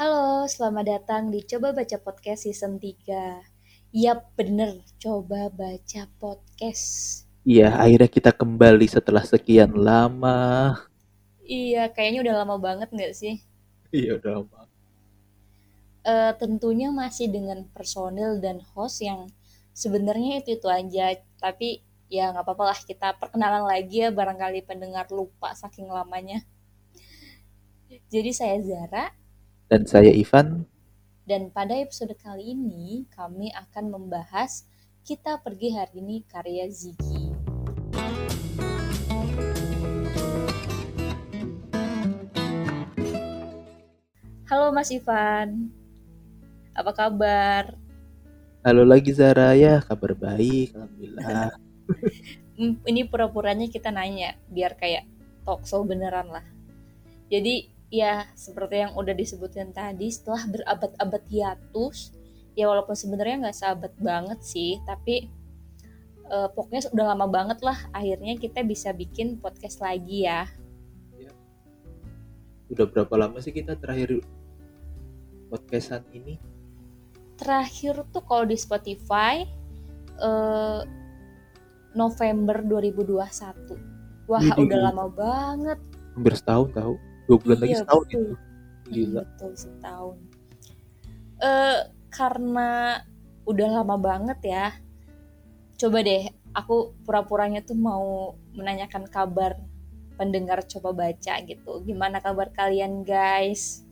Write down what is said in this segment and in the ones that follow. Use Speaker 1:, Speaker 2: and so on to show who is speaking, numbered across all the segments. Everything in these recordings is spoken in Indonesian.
Speaker 1: Halo, selamat datang di Coba Baca Podcast Season 3. Yap, bener, Coba Baca Podcast.
Speaker 2: Iya, akhirnya kita kembali setelah sekian lama.
Speaker 1: Iya, kayaknya udah lama banget nggak sih?
Speaker 2: Iya, udah lama.
Speaker 1: Eh, tentunya masih dengan personil dan host yang sebenarnya itu-itu aja. Tapi ya nggak apa-apa lah, kita perkenalan lagi ya, barangkali pendengar lupa saking lamanya. Jadi saya Zara,
Speaker 2: Dan saya Ivan.
Speaker 1: dan pada episode kali ini kami akan membahas Kita Pergi Hari Ini karya Ziggy. Halo Mas Ivan, apa kabar?
Speaker 2: Halo lagi Zara, ya kabar baik, alhamdulillah.
Speaker 1: Ini pura-puranya kita nanya, biar kayak talk show beneran lah. Jadi ya seperti yang udah disebutin tadi, setelah berabad-abad hiatus, ya walaupun sebenarnya nggak sahabat banget sih, tapi eh, pokoknya udah lama banget lah. Akhirnya kita bisa bikin podcast lagi ya.
Speaker 2: Udah berapa lama sih kita terakhir podcastan ini?
Speaker 1: Terakhir tuh kalau di Spotify eh, November 2021. Wah,
Speaker 2: Widih.
Speaker 1: udah lama banget.
Speaker 2: Hampir setahun tahu. Dua bulan lagi
Speaker 1: Iya,
Speaker 2: setahun
Speaker 1: betul.
Speaker 2: itu. Gila.
Speaker 1: Betul setahun. Eh karena udah lama banget ya. Coba deh, aku pura-puranya tuh mau menanyakan kabar pendengar coba baca gitu. Gimana kabar kalian guys?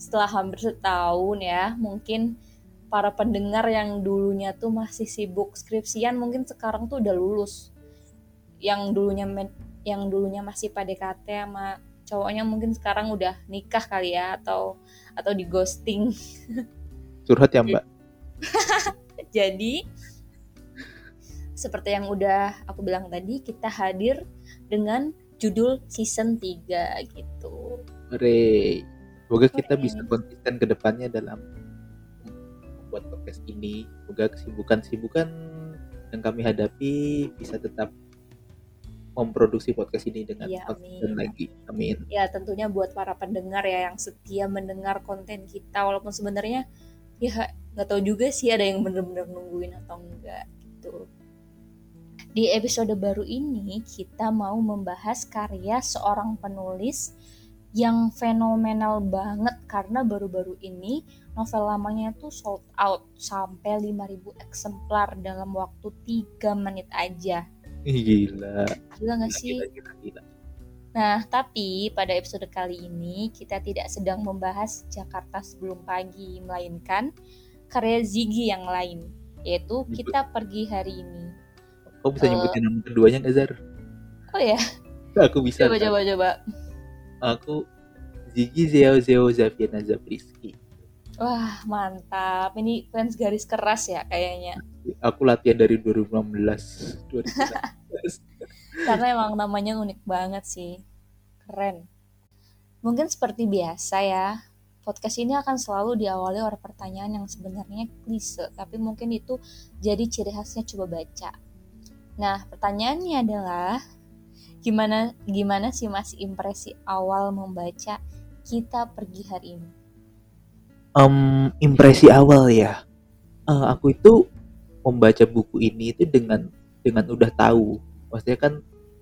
Speaker 1: Setelah hampir setahun ya, mungkin para pendengar yang dulunya tuh masih sibuk skripsian mungkin sekarang tuh udah lulus. Yang dulunya yang dulunya masih PDKT sama cowoknya mungkin sekarang udah nikah kali ya atau atau di ghosting.
Speaker 2: Curhat ya Mbak?
Speaker 1: Jadi seperti yang udah aku bilang tadi, kita hadir dengan judul season 3 gitu.
Speaker 2: Hore. Semoga kita
Speaker 1: Hore.
Speaker 2: bisa konsisten ke depannya dalam membuat podcast ini. Semoga kesibukan-kesibukan yang kami hadapi bisa tetap memproduksi podcast ini dengan konsisten
Speaker 1: amin.
Speaker 2: lagi. Amin.
Speaker 1: Ya tentunya buat para pendengar ya yang setia mendengar konten kita walaupun sebenarnya ya nggak tahu juga sih ada yang bener-bener nungguin atau enggak gitu. Di episode baru ini kita mau membahas karya seorang penulis yang fenomenal banget karena baru-baru ini novel lamanya tuh sold out sampai 5000 eksemplar dalam waktu 3 menit aja.
Speaker 2: Gila.
Speaker 1: Gila gak sih?
Speaker 2: Gila, gila, gila.
Speaker 1: Nah, tapi pada episode kali ini kita tidak sedang membahas Jakarta sebelum pagi, melainkan karya Ziggy yang lain, yaitu Kita Pergi Hari Ini.
Speaker 2: Kau bisa
Speaker 1: Eh,
Speaker 2: nyebutin nama keduanya nggak Zar?
Speaker 1: Oh ya,
Speaker 2: Aku bisa.
Speaker 1: coba coba coba.
Speaker 2: Aku Ziggy Zeo Zeo Zaviana Zabriski.
Speaker 1: Wah, mantap. Ini fans garis keras ya kayaknya.
Speaker 2: Aku latihan dari 2016. 2016.
Speaker 1: Karena emang namanya unik banget sih. Keren. Mungkin seperti biasa ya, podcast ini akan selalu diawali oleh pertanyaan yang sebenarnya klise, tapi mungkin itu jadi ciri khasnya coba baca. Nah, pertanyaannya adalah gimana gimana sih Mas impresi awal membaca kita pergi hari ini?
Speaker 2: Em, impresi awal ya. Eh, aku itu membaca buku ini itu dengan dengan udah tahu. Maksudnya kan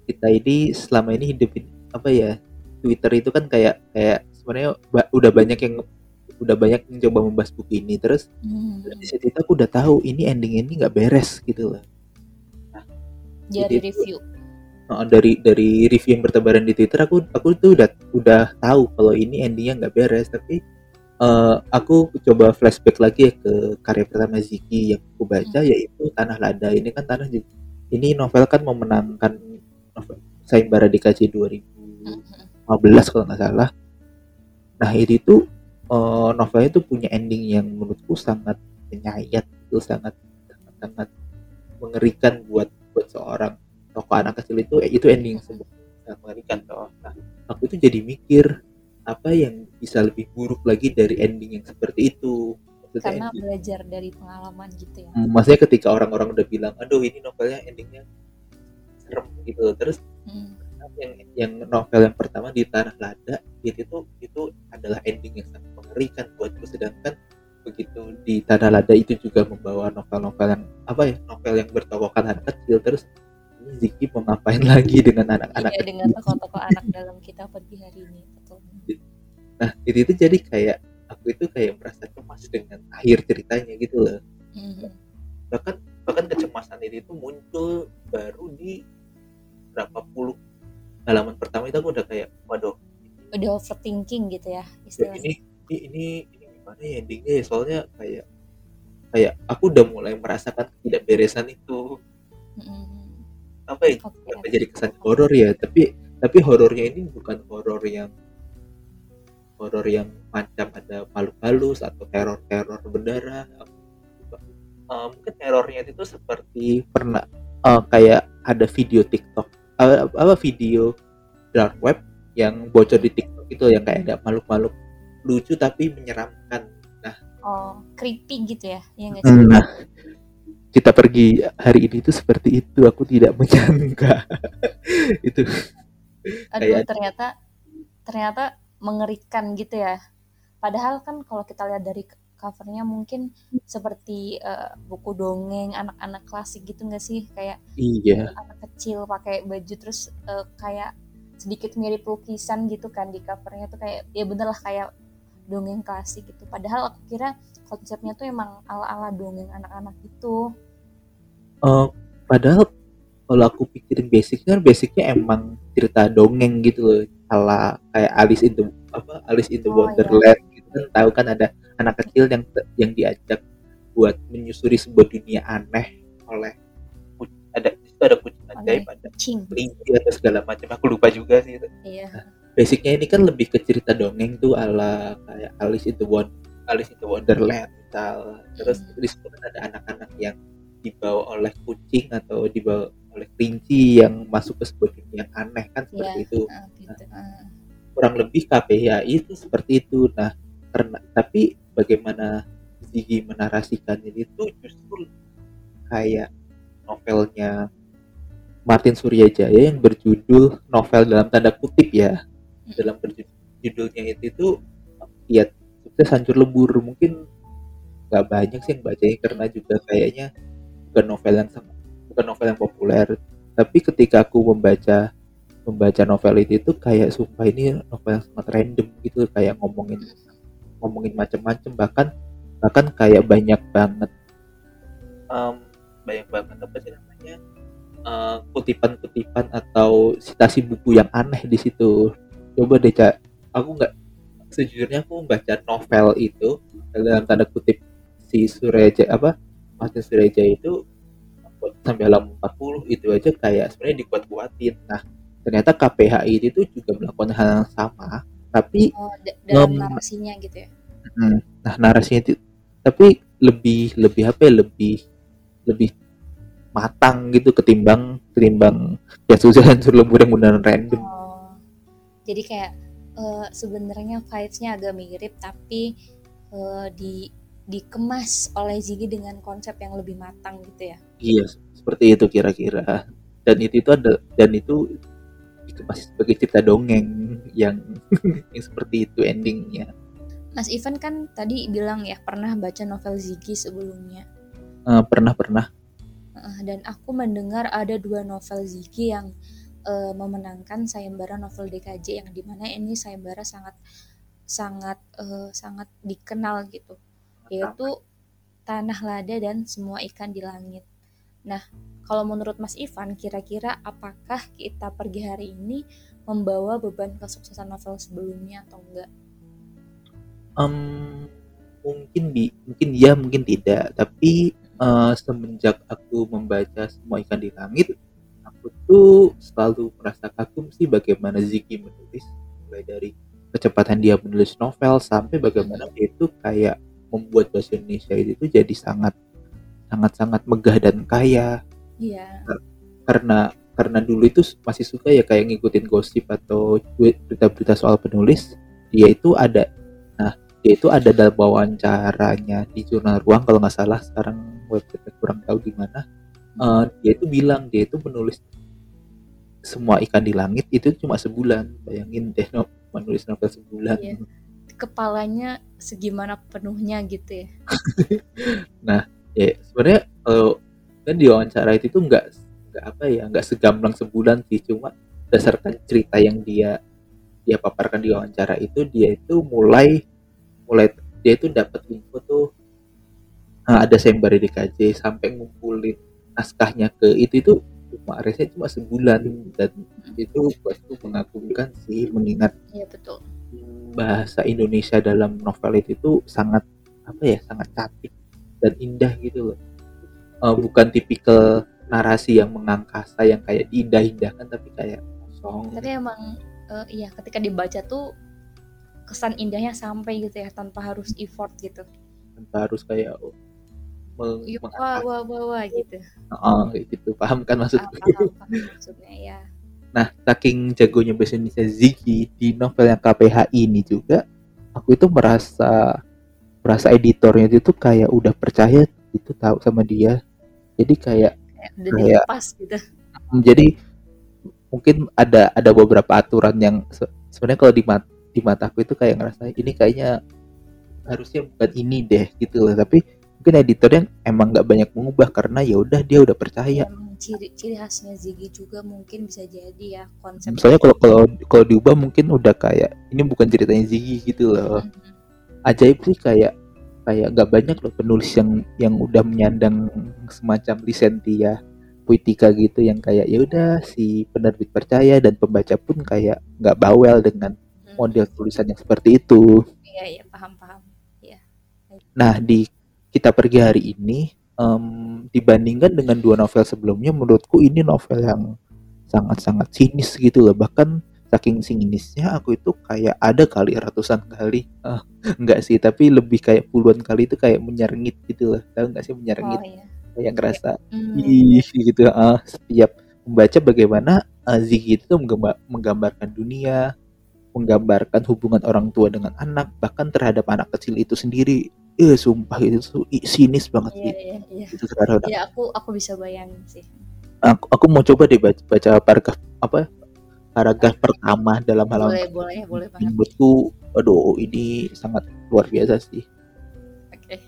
Speaker 2: kita ini selama ini hidupin apa ya? Twitter itu kan kayak kayak sebenarnya ba- udah banyak yang udah banyak yang coba membahas buku ini terus
Speaker 1: Hmm,
Speaker 2: di situ itu aku udah tahu ini ending ini nggak beres gitu loh.
Speaker 1: dari
Speaker 2: Jadi itu-
Speaker 1: review.
Speaker 2: Nah, dari dari review yang bertebaran di Twitter aku aku tuh udah udah tahu kalau ini endingnya nggak beres tapi eh, aku coba flashback lagi ya ke karya pertama Ziki yang aku baca yaitu Tanah Lada. Ini kan tanah ini novel kan memenangkan novel sayembara DKJ 2015 kalau nggak salah. Nah ini tuh eh, novelnya tuh punya ending yang menurutku sangat menyayat itu sangat sangat, sangat mengerikan buat buat seorang tokoh anak kecil itu. Itu ending yang sangat mengerikan toh. Nah, aku itu jadi mikir apa yang bisa lebih buruk lagi dari ending yang seperti itu. Maksudnya,
Speaker 1: Karena
Speaker 2: ending-
Speaker 1: belajar dari pengalaman gitu ya.
Speaker 2: Hmm, maksudnya ketika orang-orang udah bilang, aduh ini novelnya endingnya serem gitu, terus
Speaker 1: Hmm.
Speaker 2: yang yang novel yang pertama di Tanah Lada itu tuh itu adalah ending yang sangat mengerikan buatku sedangkan begitu di Tanah Lada itu juga membawa novel-novel yang apa ya novel yang bertokokan anak kecil terus Ziki mau ngapain lagi dengan anak-anak
Speaker 1: Iya, dengan tokoh-tokoh anak dalam kita pagi hari ini
Speaker 2: nah itu itu jadi kayak aku itu kayak merasa cemas dengan akhir ceritanya gitu loh.
Speaker 1: Mhm.
Speaker 2: bahkan bahkan kecemasan ini tuh muncul baru di berapa puluh halaman pertama itu aku udah kayak waduh.
Speaker 1: Udah overthinking gitu ya
Speaker 2: ya
Speaker 1: istilahnya.
Speaker 2: ini ini ini ini gimana ya endingnya ya? Soalnya kayak kayak aku udah mulai merasakan tidak beresan itu.
Speaker 1: Mhm.
Speaker 2: apa ya kenapa jadi kesan horor ya tapi tapi horornya ini bukan horor yang horor yang macam ada makhluk halus atau teror teror berdarah Eh, mungkin terornya itu seperti pernah eh, kayak ada video TikTok eh, apa video dark web yang bocor di TikTok itu yang kayak ada makhluk-makhluk lucu tapi menyeramkan
Speaker 1: oh creepy gitu ya ya sih
Speaker 2: Nah, kita pergi hari ini tuh seperti itu. Aku tidak menyangka itu.
Speaker 1: aduh
Speaker 2: kayak-
Speaker 1: ternyata ternyata mengerikan gitu ya. Padahal kan kalau kita lihat dari covernya mungkin seperti eh, buku dongeng anak-anak klasik gitu nggak sih? Kayak
Speaker 2: Iya,
Speaker 1: anak kecil pakai baju terus eh, kayak sedikit mirip lukisan gitu kan di covernya tuh kayak ya bener lah kayak dongeng klasik gitu. Padahal aku kira konsepnya tuh emang ala-ala dongeng anak-anak gitu.
Speaker 2: Eh, padahal kalau aku pikirin basicnya, basicnya emang cerita dongeng gitu loh. Ala kayak Alice in the apa Alice in the
Speaker 1: Oh,
Speaker 2: Wonderland gitu kan tahu kan ada anak kecil yang yang diajak buat menyusuri sebuah dunia aneh oleh ada di situ ada kucing ajaib, ada kelinci atau segala macam. Aku lupa juga sih itu.
Speaker 1: iya
Speaker 2: basicnya ini kan lebih ke cerita dongeng tuh ala kayak Alice in the Won Alice in the Wonderland misal terus
Speaker 1: Hmm.
Speaker 2: di kan ada anak-anak yang dibawa oleh kucing atau dibawa oleh kelinci yang masuk ke sebuah dunia yang aneh kan seperti
Speaker 1: Iya.
Speaker 2: itu.
Speaker 1: ah, gitu ah.
Speaker 2: kurang lebih KPHI itu seperti itu. Nah karena tapi bagaimana Ziggy menarasikan ini tuh justru kayak novelnya Martin Suryajaya yang berjudul novel dalam tanda kutip ya. Dalam berjudul judulnya itu itu ya sukses hancur lebur mungkin nggak banyak sih yang bacanya karena juga kayaknya bukan novel yang sangat bukan novel yang populer. Tapi ketika aku membaca membaca novel itu itu kayak sumpah ini novel yang sangat random gitu kayak ngomongin ngomongin macam-macam bahkan bahkan kayak banyak banget. Em, banyak banget apa sih namanya? Eh, kutipan-kutipan atau citasi buku yang aneh di situ. Coba deh cak aku nggak sejujurnya aku membaca novel itu dalam tanda kutip si Sureja apa? Martin Sureja itu sampai halaman 40 itu aja kayak sebenarnya dikuat-kuatin. Nah ternyata KPHI itu juga melakukan hal yang sama tapi
Speaker 1: Oh, da- dalam narasinya gitu ya?
Speaker 2: Nah narasinya itu tapi lebih lebih apa ya lebih lebih matang gitu ketimbang ketimbang ya susah hancur lembur yang beneran random.
Speaker 1: Oh, jadi kayak eh, sebenarnya vibes-nya agak mirip tapi eh, di dikemas oleh Ziggy dengan konsep yang lebih matang gitu ya.
Speaker 2: iya seperti itu kira-kira dan itu itu ada dan itu dikemas sebagai cerita dongeng yang yang seperti itu endingnya
Speaker 1: Mas Ivan kan tadi bilang ya pernah baca novel Ziggy sebelumnya.
Speaker 2: Eh, pernah pernah
Speaker 1: Eh, dan aku mendengar ada dua novel Ziggy yang eh, memenangkan sayembara novel DKJ yang di mana ini sayembara sangat sangat eh, sangat dikenal gitu yaitu Tanah Lada dan Semua Ikan di Langit. Nah, kalau menurut Mas Ivan, kira-kira apakah kita pergi hari ini membawa beban kesuksesan novel sebelumnya atau enggak?
Speaker 2: Em, mungkin bi mungkin iya mungkin tidak tapi eh, semenjak aku membaca semua ikan di langit aku tuh selalu merasa kagum sih bagaimana Ziki menulis mulai dari kecepatan dia menulis novel sampai bagaimana dia itu kayak membuat bahasa Indonesia itu jadi sangat sangat sangat megah dan kaya.
Speaker 1: Iya.
Speaker 2: karena karena dulu itu masih suka ya kayak ngikutin gosip atau berita-berita soal penulis. Dia itu ada nah dia itu ada dalam wawancaranya di jurnal ruang kalau nggak salah. Sekarang website kurang tahu di mana Eh, dia itu bilang dia itu menulis semua ikan di langit itu cuma sebulan. Bayangin deh no, menulis novel sebulan.
Speaker 1: Iya. Kepalanya segimana penuhnya gitu ya?
Speaker 2: Ya sebenarnya kalau kan di wawancara itu tuh nggak nggak apa ya nggak segamblang sebulan sih. Cuma berdasarkan cerita yang dia dia paparkan di wawancara itu dia itu mulai mulai dia itu dapat info tuh nah, ada sembari KJ sampai ngumpulin naskahnya ke itu itu cuma resnya cuma sebulan dan itu buatku mengagumkan sih mengingat
Speaker 1: iya betul.
Speaker 2: bahasa Indonesia dalam novel itu tuh sangat apa ya sangat cantik dan indah gitu loh. Eh, bukan tipikal narasi yang mengangkasa yang kayak diindah-indahkan tapi kayak kosong.
Speaker 1: Tapi emang eh, iya ketika dibaca tuh kesan indahnya sampai gitu ya tanpa harus effort gitu.
Speaker 2: Tanpa harus kayak oh, meng-
Speaker 1: Yuk, wah
Speaker 2: mengangkat
Speaker 1: wah wah wah gitu.
Speaker 2: Oh, gitu. Paham kan maksudku?
Speaker 1: Paham, paham maksudnya ya
Speaker 2: Nah, saking jagonya bahasa Indonesia Ziggy di novel yang KPH ini juga, aku itu merasa merasa editornya itu tuh kayak udah percaya itu tahu sama dia. Jadi kayak
Speaker 1: udah
Speaker 2: Kayak-
Speaker 1: dilepas gitu.
Speaker 2: Mm, jadi mungkin ada ada beberapa aturan yang se- sebenarnya kalau di mat di mataku itu kayak ngerasa ini kayaknya harusnya bukan ini deh gitu loh. Tapi mungkin editornya emang nggak banyak mengubah karena ya udah dia udah percaya.
Speaker 1: emang ciri ciri khasnya Ziggy juga mungkin bisa jadi ya konsep
Speaker 2: Misalnya kalau kalau kalau diubah mungkin udah kayak ini bukan ceritanya Ziggy gitu loh.
Speaker 1: Mhm.
Speaker 2: ajaib sih kayak kayak gak banyak loh penulis yang yang udah menyandang semacam lisentia puitika gitu yang kayak ya udah si penerbit percaya dan pembaca pun kayak nggak bawel dengan
Speaker 1: Mhm.
Speaker 2: model tulisan yang seperti itu.
Speaker 1: iya iya paham paham
Speaker 2: Nah di kita pergi hari ini em, dibandingkan dengan dua novel sebelumnya menurutku ini novel yang sangat-sangat sinis gitu loh. Bahkan saking sinisnya aku itu kayak ada kali ratusan kali. Eh, enggak sih tapi lebih kayak puluhan kali itu kayak menyerngit gitu loh. Tahu nggak sih menyerngit
Speaker 1: oh iya.
Speaker 2: Kayak ngerasa
Speaker 1: Hmm,
Speaker 2: ih gitu. Ah setiap membaca bagaimana uh, Ziggy itu menggambar- menggambarkan dunia menggambarkan hubungan orang tua dengan anak bahkan terhadap anak kecil itu sendiri eh sumpah itu tuh sinis banget
Speaker 1: iya
Speaker 2: sih.
Speaker 1: iya iya.
Speaker 2: Itu terhadap
Speaker 1: ya aku aku bisa bayangin sih.
Speaker 2: Aku, aku mau coba deh baca, baca paragraf apa paragraf pertama dalam halaman
Speaker 1: boleh boleh boleh banget.
Speaker 2: menurutku aduh ini sangat luar biasa sih.
Speaker 1: Oke.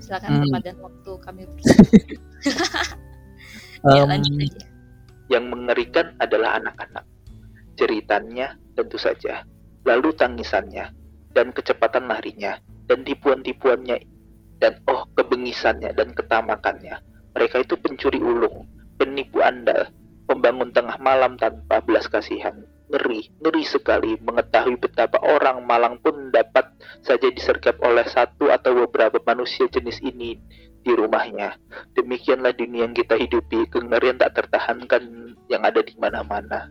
Speaker 1: Silakan
Speaker 2: Hmm.
Speaker 1: tempat dan waktu kami ya lanjut aja
Speaker 2: Yang mengerikan adalah anak-anak. Jeritannya tentu saja, lalu tangisannya, dan kecepatan larinya, dan tipuan-tipuannya, dan oh kebengisannya dan ketamakannya. Mereka itu pencuri ulung, penipu andal, pembangun tengah malam tanpa belas kasihan. Ngeri, ngeri sekali mengetahui betapa orang malang pun dapat saja disergap oleh satu atau beberapa manusia jenis ini di rumahnya. Demikianlah dunia yang kita hidupi, kengerian tak tertahankan yang ada di mana-mana.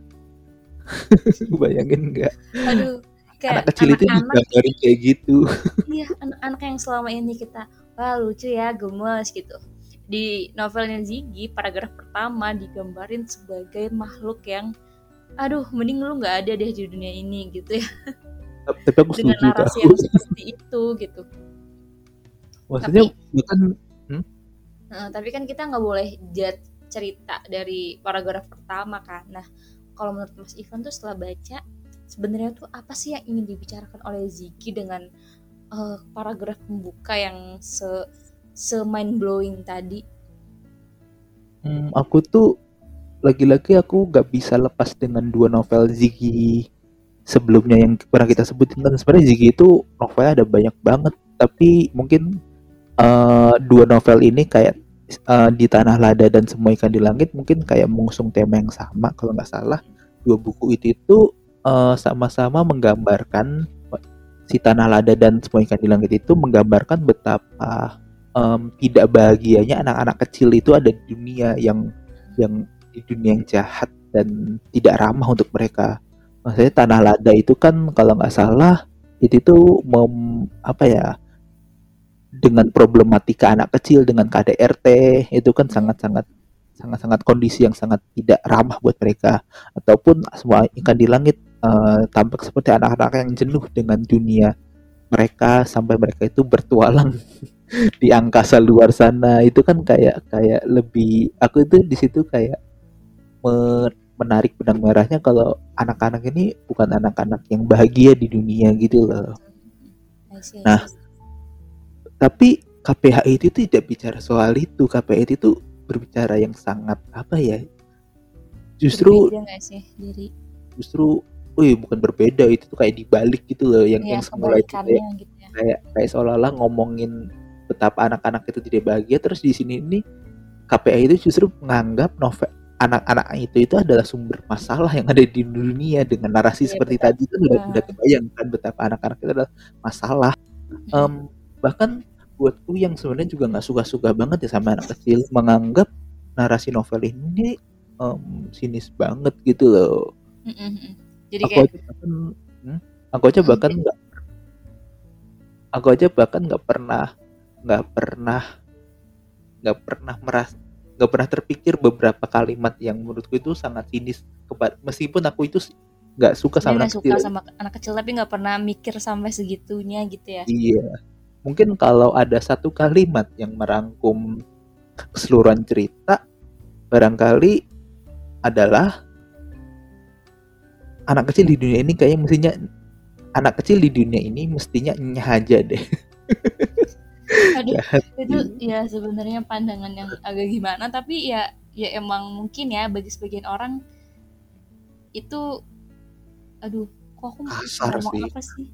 Speaker 2: Bayangin nggak?
Speaker 1: aduh kayak
Speaker 2: Anak kecil itu
Speaker 1: anak-anak
Speaker 2: digambarin kayak gitu.
Speaker 1: iya anak-anak yang selama ini kita wah lucu ya gemes gitu di novelnya Ziggy paragraf pertama digambarin sebagai makhluk yang aduh mending lu nggak ada deh di dunia ini gitu ya
Speaker 2: Tapi aku
Speaker 1: dengan
Speaker 2: setuju
Speaker 1: narasi
Speaker 2: tau.
Speaker 1: yang seperti itu gitu
Speaker 2: Maksudnya bukan
Speaker 1: Nah, tapi kan kita nggak boleh judge cerita dari paragraf pertama kan. Nah, kalau menurut Mas Ivan tuh setelah baca, sebenarnya tuh apa sih yang ingin dibicarakan oleh Ziki dengan eh, paragraf pembuka yang se se mind blowing tadi?
Speaker 2: hmm, aku tuh lagi-lagi aku nggak bisa lepas dengan dua novel Ziggy sebelumnya yang pernah kita sebutin kan sebenarnya Ziggy itu novelnya ada banyak banget tapi mungkin eh, dua novel ini kayak eh, di Tanah Lada dan Semua Ikan di Langit mungkin kayak mengusung tema yang sama kalau nggak salah dua buku itu itu eh, sama-sama menggambarkan si Tanah Lada dan Semua Ikan di Langit itu menggambarkan betapa em, tidak bahagianya anak-anak kecil itu ada di dunia yang yang di dunia yang jahat dan tidak ramah untuk mereka. Maksudnya tanah lada itu kan kalau nggak salah itu tuh mem, apa ya dengan problematika anak kecil dengan KDRT itu kan sangat-sangat sangat-sangat kondisi yang sangat tidak ramah buat mereka ataupun semua ikan di langit eh, tampak seperti anak-anak yang jenuh dengan dunia mereka sampai mereka itu bertualang di angkasa luar sana itu kan kayak kayak lebih aku itu di situ kayak me- menarik benang merahnya kalau anak-anak ini bukan anak-anak yang bahagia di dunia gitu loh. Nah. Tapi KPHI itu tidak bicara soal itu. KPHI itu berbicara yang sangat apa ya? Justru
Speaker 1: sih
Speaker 2: justru wih bukan berbeda itu tuh kayak dibalik gitu loh yang
Speaker 1: ya
Speaker 2: yang semula itu kayak
Speaker 1: gitu ya
Speaker 2: kayak, kayak seolah-olah ngomongin betapa anak-anak itu tidak bahagia terus di sini ini KPI itu justru menganggap novel anak-anak itu itu adalah sumber masalah yang ada di dunia dengan narasi
Speaker 1: Iya,
Speaker 2: seperti
Speaker 1: betul.
Speaker 2: tadi itu udah,
Speaker 1: Ah.
Speaker 2: udah kebayangkan betapa anak-anak itu adalah masalah
Speaker 1: Mm.
Speaker 2: Em, bahkan buatku yang sebenarnya juga nggak suka-suka banget ya sama anak kecil menganggap narasi novel ini em, sinis banget gitu loh
Speaker 1: Mm, mm, mm. Jadi
Speaker 2: aku
Speaker 1: kayak
Speaker 2: aja bahkan hmm, aku aja bahkan nggak aku aja bahkan nggak pernah nggak pernah nggak pernah meras nggak pernah terpikir beberapa kalimat yang menurutku itu sangat sinis. Kepada meskipun aku itu nggak suka sama anak
Speaker 1: suka
Speaker 2: kecil.
Speaker 1: sama anak kecil tapi nggak pernah mikir sampai segitunya gitu ya?
Speaker 2: Iya. Mungkin kalau ada satu kalimat yang merangkum keseluruhan cerita barangkali adalah anak kecil di dunia ini kayaknya mestinya anak kecil di dunia ini mestinya nyah aja deh.
Speaker 1: Aduh itu ya sebenarnya pandangan yang agak gimana tapi ya ya emang mungkin ya bagi sebagian orang itu aduh kok aku
Speaker 2: Kasar sih.
Speaker 1: apa sih?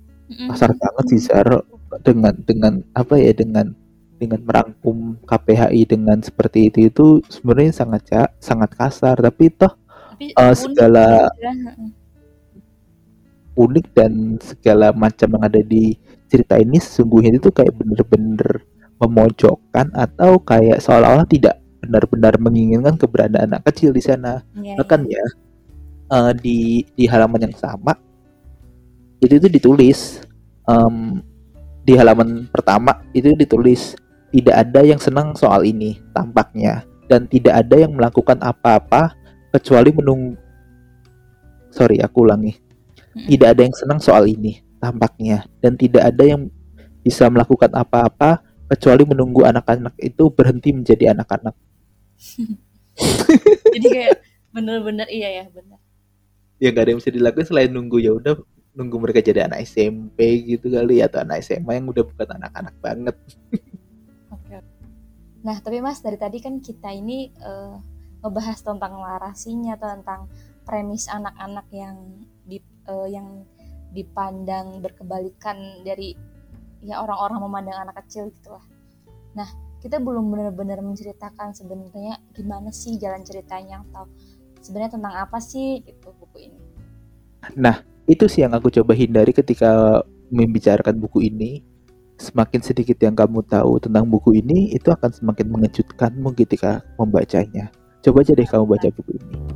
Speaker 2: Kasar banget sih Sar dengan dengan apa ya dengan dengan merangkum KPHI dengan seperti itu itu sebenarnya sangat sangat kasar. Tapi toh
Speaker 1: tapi unik
Speaker 2: segala
Speaker 1: ya.
Speaker 2: Unik dan segala macam yang ada di cerita ini sesungguhnya itu kayak bener-bener memojokkan atau kayak seolah-olah tidak benar-benar menginginkan keberadaan anak kecil di sana.
Speaker 1: Iya,
Speaker 2: bahkan ya eh, di di halaman yang sama itu itu ditulis em, di halaman pertama itu ditulis tidak ada yang senang soal ini tampaknya. Dan tidak ada yang melakukan apa-apa kecuali menunggu sorry aku ulangi Tidak ada yang senang soal ini tampaknya. Dan tidak ada yang bisa melakukan apa-apa kecuali menunggu anak-anak itu berhenti menjadi anak-anak.
Speaker 1: Jadi kayak bener-bener iya ya bener.
Speaker 2: Ya nggak ada yang bisa dilakukan selain nunggu ya udah nunggu mereka jadi anak SMP gitu kali atau anak SMA yang udah bukan anak-anak banget.
Speaker 1: Oke. Nah, tapi Mas dari tadi kan kita ini eh, ngebahas tentang narasinya atau tentang premis anak-anak yang eh, yang dipandang berkebalikan dari ya orang-orang memandang anak kecil gitu lah. Nah, kita belum benar-benar menceritakan sebenarnya gimana sih jalan ceritanya atau sebenarnya tentang apa sih gitu buku ini.
Speaker 2: itu sih yang aku coba hindari ketika membicarakan buku ini semakin sedikit yang kamu tahu tentang buku ini itu akan semakin mengejutkanmu ketika membacanya coba aja deh kamu baca buku ini